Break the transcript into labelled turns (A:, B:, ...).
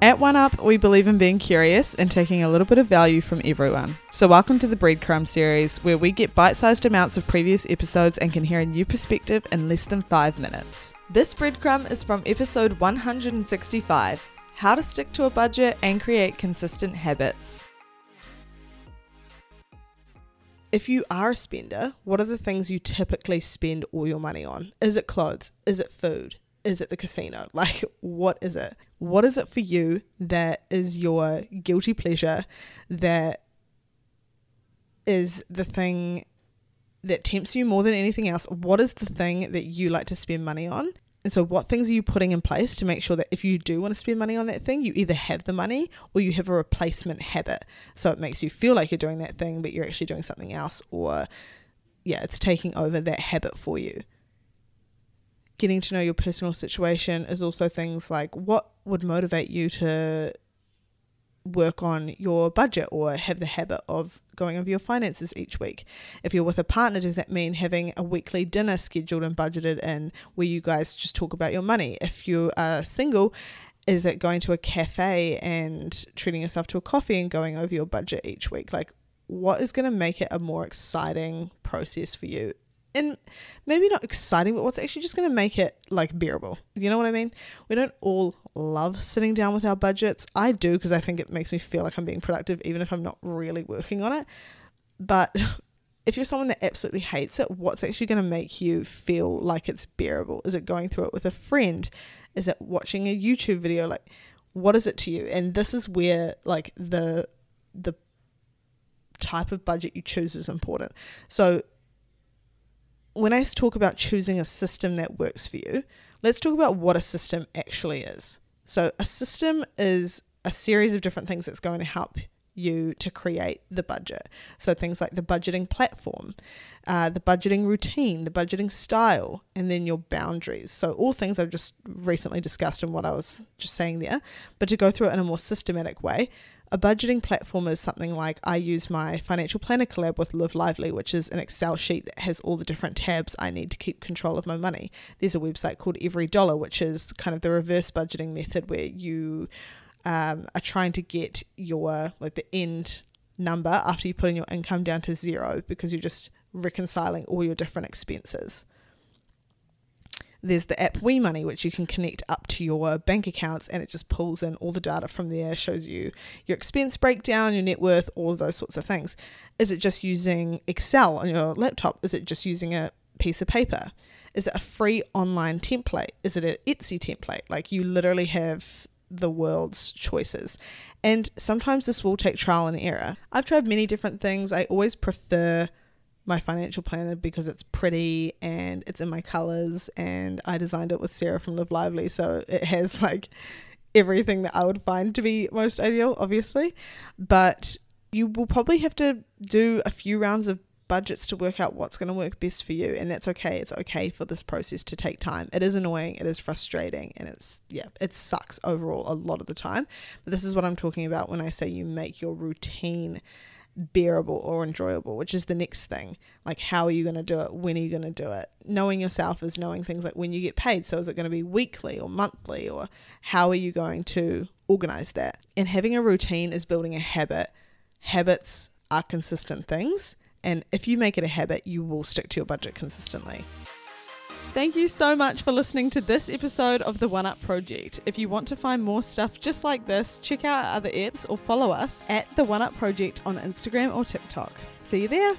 A: At OneUp, we believe in being curious and taking a little bit of value from everyone. So, welcome to the Breadcrumb series, where we get bite sized amounts of previous episodes and can hear a new perspective in less than five minutes. This breadcrumb is from episode 165 How to Stick to a Budget and Create Consistent Habits. If you are a spender, what are the things you typically spend all your money on? Is it clothes? Is it food? Is it the casino? Like, what is it? What is it for you that is your guilty pleasure that is the thing that tempts you more than anything else? What is the thing that you like to spend money on? And so, what things are you putting in place to make sure that if you do want to spend money on that thing, you either have the money or you have a replacement habit? So, it makes you feel like you're doing that thing, but you're actually doing something else, or yeah, it's taking over that habit for you getting to know your personal situation is also things like what would motivate you to work on your budget or have the habit of going over your finances each week. If you're with a partner, does that mean having a weekly dinner scheduled and budgeted in where you guys just talk about your money? If you are single, is it going to a cafe and treating yourself to a coffee and going over your budget each week? Like, what is going to make it a more exciting process for you and maybe not exciting, but what's actually just going to make it like bearable. You know what I mean? We don't all love sitting down with our budgets. I do because I think it makes me feel like I'm being productive, even if I'm not really working on it. But if you're someone that absolutely hates it, what's actually going to make you feel like it's bearable? Is it going through it with a friend? Is it watching a YouTube video? Like, what is it to you? And this is where like the the type of budget you choose is important. So when I talk about choosing a system that works for you, let's talk about what a system actually is. So, a system is a series of different things that's going to help you to create the budget. So, things like the budgeting platform, uh, the budgeting routine, the budgeting style, and then your boundaries. So, all things I've just recently discussed in what I was just saying there, but to go through it in a more systematic way a budgeting platform is something like I use my financial planner collab with Live Lively, which is an Excel sheet that has all the different tabs I need to keep control of my money. There's a website called EveryDollar, which is kind of the reverse budgeting method where you um, are trying to get your like the end number after you put in your income down to zero because you're just reconciling all your different expenses. There's the app WeMoney, which you can connect up to your bank accounts and it just pulls in all the data from there, shows you your expense breakdown, your net worth, all of those sorts of things. Is it just using Excel on your laptop? Is it just using a piece of paper? Is it a free online template? Is it an Etsy template? Like you literally have the world's choices. And sometimes this will take trial and error. I've tried many different things. I always prefer my financial planner because it's pretty and it's in my colors and I designed it with Sarah from Live Lively so it has like everything that I would find to be most ideal obviously but you will probably have to do a few rounds of budgets to work out what's going to work best for you and that's okay it's okay for this process to take time it is annoying it is frustrating and it's yeah it sucks overall a lot of the time but this is what i'm talking about when i say you make your routine bearable or enjoyable, which is the next thing. Like, how are you going to do it? When are you going to do it? Knowing yourself is knowing things like when you get paid. So, is it going to be weekly or monthly, or how are you going to organize that? And having a routine is building a habit. Habits are consistent things. And if you make it a habit, you will stick to your budget consistently. Thank you so much for listening to this episode of the OneUp Project. If you want to find more stuff just like this, check out our other apps or follow us at the OneUp Project on Instagram or TikTok. See you there.